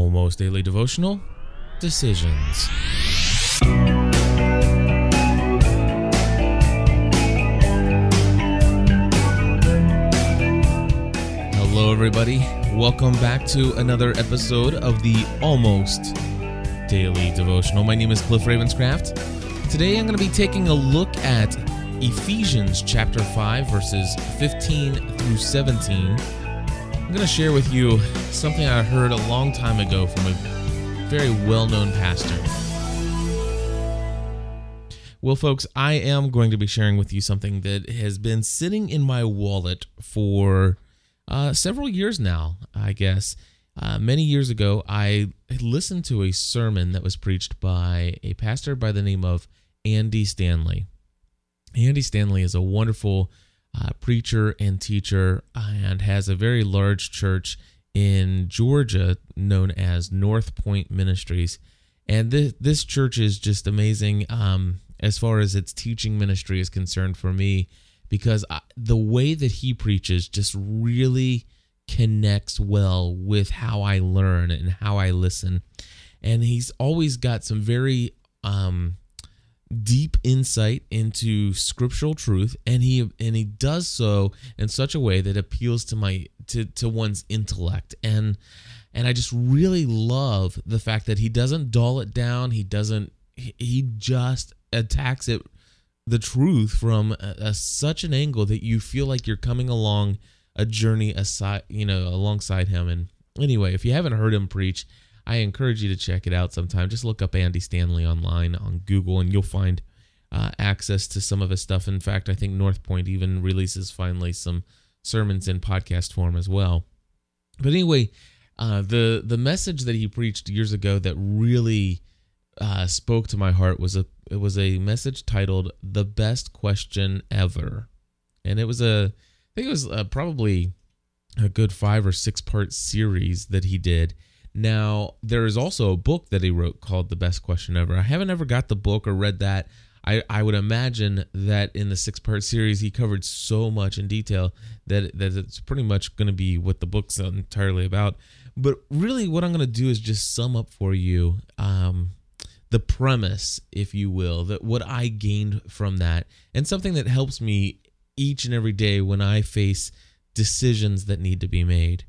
Almost Daily Devotional Decisions. Hello, everybody. Welcome back to another episode of the Almost Daily Devotional. My name is Cliff Ravenscraft. Today I'm going to be taking a look at Ephesians chapter 5, verses 15 through 17 I'm going to share with you something I heard a long time ago from a very well known pastor. Well, folks, I am going to be sharing with you something that has been sitting in my wallet for uh, several years now, I guess. Uh, many years ago, I listened to a sermon that was preached by a pastor by the name of Andy Stanley. Andy Stanley is a wonderful uh, preacher and teacher and has a very large church in Georgia known as North Point Ministries. And this, this church is just amazing um, as far as its teaching ministry is concerned for me because I, the way that he preaches just really connects well with how I learn and how I listen. And he's always got some very um, deep insight into scriptural truth and he and he does so in such a way that appeals to my to to one's intellect. And and I just really love the fact that he doesn't dull it down. He doesn't he just attacks it the truth from a, a, such an angle that you feel like you're coming along a journey aside you know alongside him. And anyway if you haven't heard him preach I encourage you to check it out sometime. Just look up Andy Stanley online on Google and you'll find uh, access to some of his stuff. In fact, I think North Point even releases finally some sermons in podcast form as well. But anyway, uh, the the message that he preached years ago that really uh, spoke to my heart was a it was a message titled "The Best Question Ever," and it was a I think it was uh, probably a good five or six part series that he did now, there is also a book that he wrote called The Best Question Ever. I haven't ever got the book or read that. I, I would imagine that in the six part series, he covered so much in detail that, that it's pretty much going to be what the book's entirely about. But really, what I'm going to do is just sum up for you um, the premise, if you will, that what I gained from that, and something that helps me each and every day when I face decisions that need to be made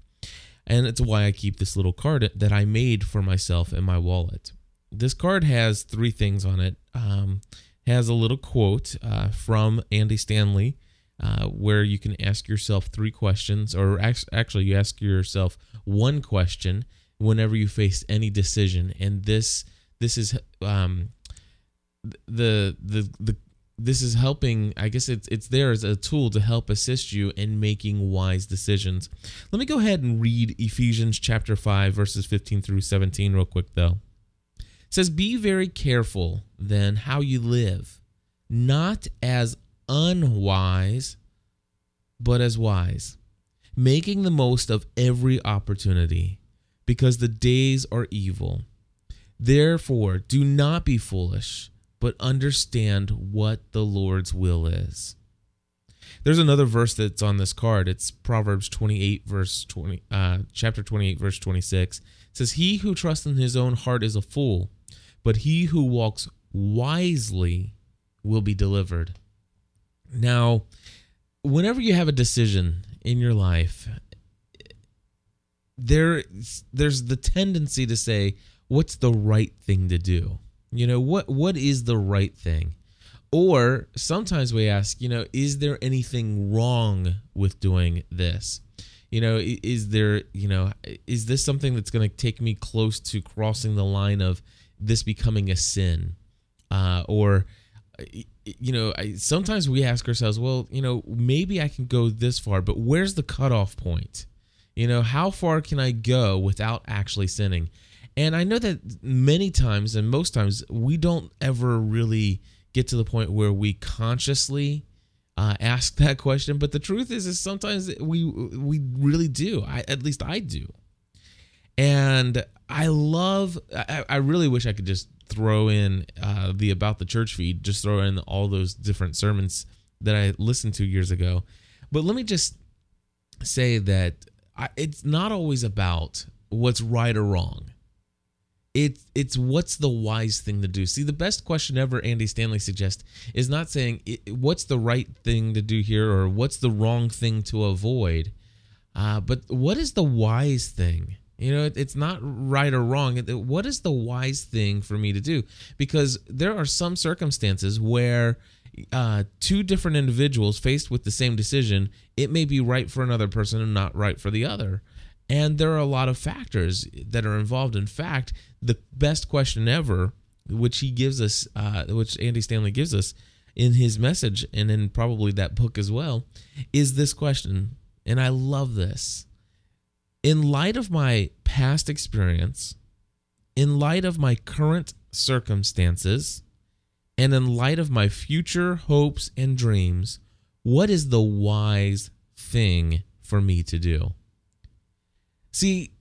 and it's why I keep this little card that I made for myself in my wallet. This card has three things on it. Um, has a little quote uh, from Andy Stanley, uh, where you can ask yourself three questions, or actually, you ask yourself one question whenever you face any decision. And this this is um, the the the this is helping i guess it's it's there as a tool to help assist you in making wise decisions. Let me go ahead and read ephesians chapter 5 verses 15 through 17 real quick though. It says be very careful then how you live not as unwise but as wise making the most of every opportunity because the days are evil. Therefore do not be foolish but understand what the Lord's will is. There's another verse that's on this card. It's Proverbs 28 verse 20 uh, chapter 28 verse 26. It says he who trusts in his own heart is a fool, but he who walks wisely will be delivered. Now, whenever you have a decision in your life, there there's the tendency to say what's the right thing to do you know, what what is the right thing? Or sometimes we ask, you know, is there anything wrong with doing this? You know, is there, you know, is this something that's going to take me close to crossing the line of this becoming a sin? Uh, or, you know, sometimes we ask ourselves, well, you know, maybe I can go this far, but where's the cutoff point? You know, how far can I go without actually sinning? And I know that many times and most times we don't ever really get to the point where we consciously uh, ask that question. But the truth is, is sometimes we we really do. I at least I do. And I love. I, I really wish I could just throw in uh, the about the church feed. Just throw in all those different sermons that I listened to years ago. But let me just say that I, it's not always about what's right or wrong It's it's what's the wise thing to do. See, the best question ever Andy Stanley suggests is not saying what's the right thing to do here or what's the wrong thing to avoid, uh, but what is the wise thing? You know, it's not right or wrong. What is the wise thing for me to do? Because there are some circumstances where uh, two different individuals faced with the same decision, it may be right for another person and not right for the other. And there are a lot of factors that are involved. In fact, the best question ever, which he gives us, uh, which Andy Stanley gives us in his message and in probably that book as well, is this question. And I love this in light of my past experience, in light of my current circumstances, and in light of my future hopes and dreams, what is the wise thing for me to do? See,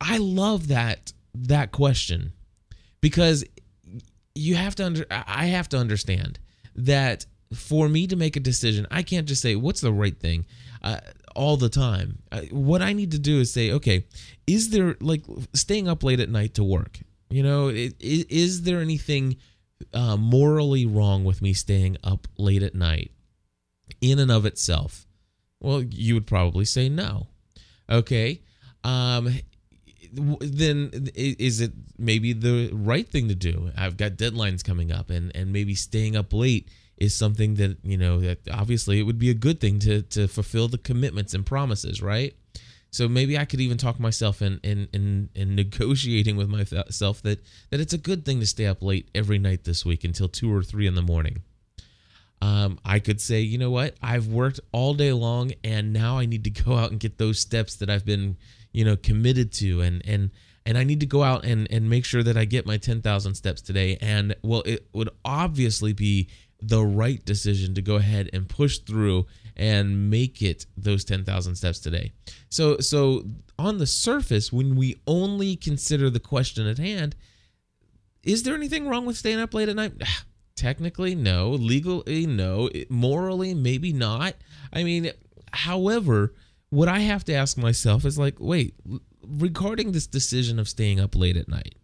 I love that that question because you have to under I have to understand that for me to make a decision, I can't just say what's the right thing. Uh, all the time. Uh, what I need to do is say, okay, is there like staying up late at night to work? You know, is, is there anything uh, morally wrong with me staying up late at night in and of itself? Well, you would probably say no. Okay. Um, then is it maybe the right thing to do? I've got deadlines coming up, and and maybe staying up late is something that you know that obviously it would be a good thing to to fulfill the commitments and promises, right? So maybe I could even talk myself in in in, in negotiating with myself that that it's a good thing to stay up late every night this week until two or three in the morning. Um, I could say, you know what, I've worked all day long, and now I need to go out and get those steps that I've been, you know, committed to, and and and I need to go out and and make sure that I get my ten thousand steps today. And well, it would obviously be the right decision to go ahead and push through and make it those 10,000 steps today. So so on the surface when we only consider the question at hand, is there anything wrong with staying up late at night? Technically no, legally no, morally maybe not. I mean, however, what I have to ask myself is like, wait, regarding this decision of staying up late at night,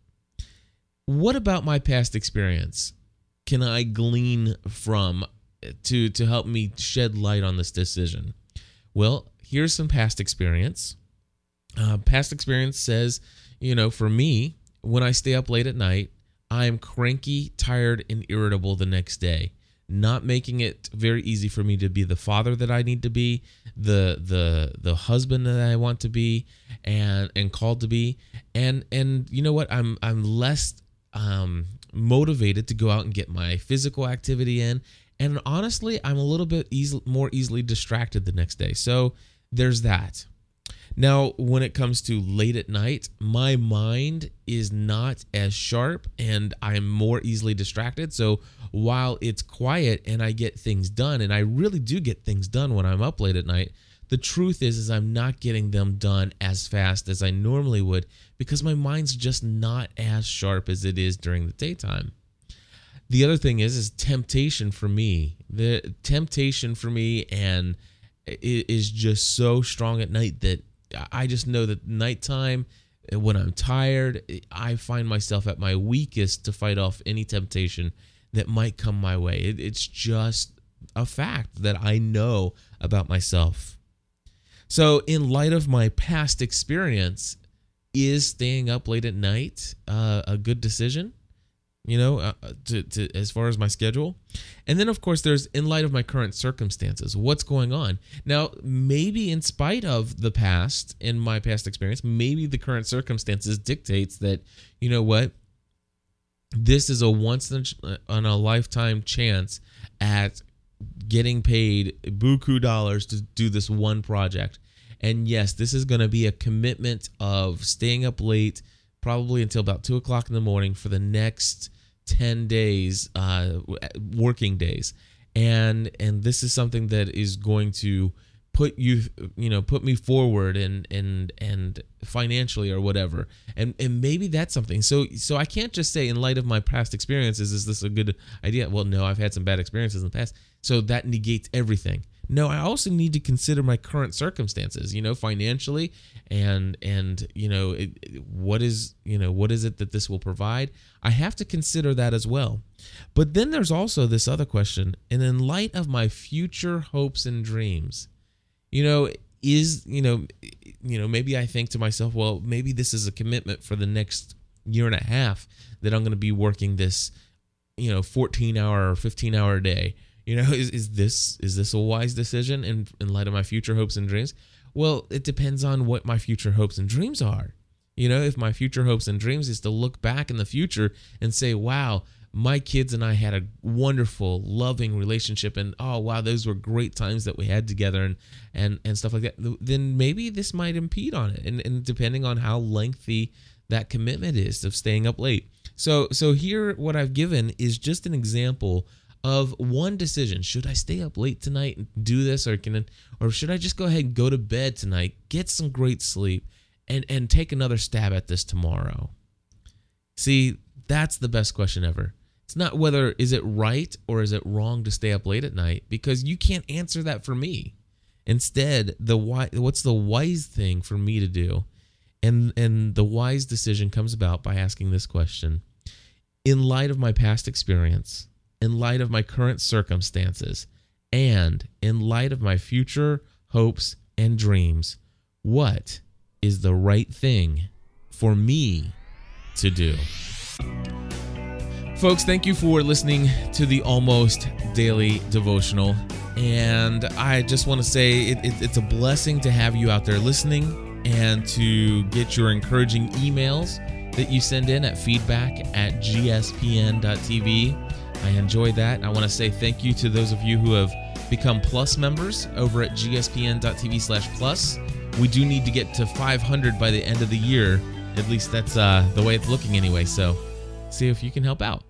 what about my past experience? can I glean from to to help me shed light on this decision? Well, here's some past experience. Uh, past experience says, you know, for me, when I stay up late at night, I'm cranky, tired, and irritable the next day, not making it very easy for me to be the father that I need to be, the the the husband that I want to be, and and called to be, and and you know what? I'm I'm less um motivated to go out and get my physical activity in. And honestly, I'm a little bit easy, more easily distracted the next day. So there's that. Now, when it comes to late at night, my mind is not as sharp and I'm more easily distracted. So while it's quiet and I get things done, and I really do get things done when I'm up late at night, the truth is is I'm not getting them done as fast as I normally would because my mind's just not as sharp as it is during the daytime. The other thing is is temptation for me. The temptation for me and is just so strong at night that I just know that nighttime when I'm tired, I find myself at my weakest to fight off any temptation that might come my way. it's just a fact that I know about myself. So, in light of my past experience, is staying up late at night uh, a good decision? You know, uh, uh, to, to as far as my schedule, and then of course there's in light of my current circumstances, what's going on now? Maybe in spite of the past, in my past experience, maybe the current circumstances dictates that you know what, this is a once in a lifetime chance at getting paid buku dollars to do this one project. And yes, this is going to be a commitment of staying up late, probably until about two o'clock in the morning for the next 10 days, uh, working days. And, and this is something that is going to put you you know put me forward and and and financially or whatever. And and maybe that's something. So so i can't just say in light of my past experiences is this a good idea? Well no i've had some bad experiences in the past. So that negates everything No, I also need to consider my current circumstances, you know, financially and and you know, it, what is, you know, what is it that this will provide? I have to consider that as well. But then there's also this other question, and in light of my future hopes and dreams, you know, is, you know, you know, maybe I think to myself, well, maybe this is a commitment for the next year and a half that I'm going to be working this, you know, 14 hour or 15 hour day you know, is, is this is this a wise decision in in light of my future hopes and dreams? Well, it depends on what my future hopes and dreams are. You know, if my future hopes and dreams is to look back in the future and say, "Wow, my kids and I had a wonderful, loving relationship, and oh wow, those were great times that we had together, and and and stuff like that," then maybe this might impede on it, and and depending on how lengthy that commitment is of staying up late. So so here, what I've given is just an example of one decision. Should I stay up late tonight and do this or can or should I just go ahead and go to bed tonight, get some great sleep and and take another stab at this tomorrow? See, that's the best question ever. It's not whether is it right or is it wrong to stay up late at night because you can't answer that for me. Instead, the why what's the wise thing for me to do? And and the wise decision comes about by asking this question. In light of my past experience, in light of my current circumstances and in light of my future hopes and dreams, what is the right thing for me to do? Folks, thank you for listening to the Almost Daily Devotional. And I just want to say it, it, it's a blessing to have you out there listening and to get your encouraging emails that you send in at feedback at gspn.tv. I enjoy that. I want to say thank you to those of you who have become plus members over at gspn.tv slash plus. We do need to get to 500 by the end of the year. At least that's uh, the way it's looking anyway. So see if you can help out.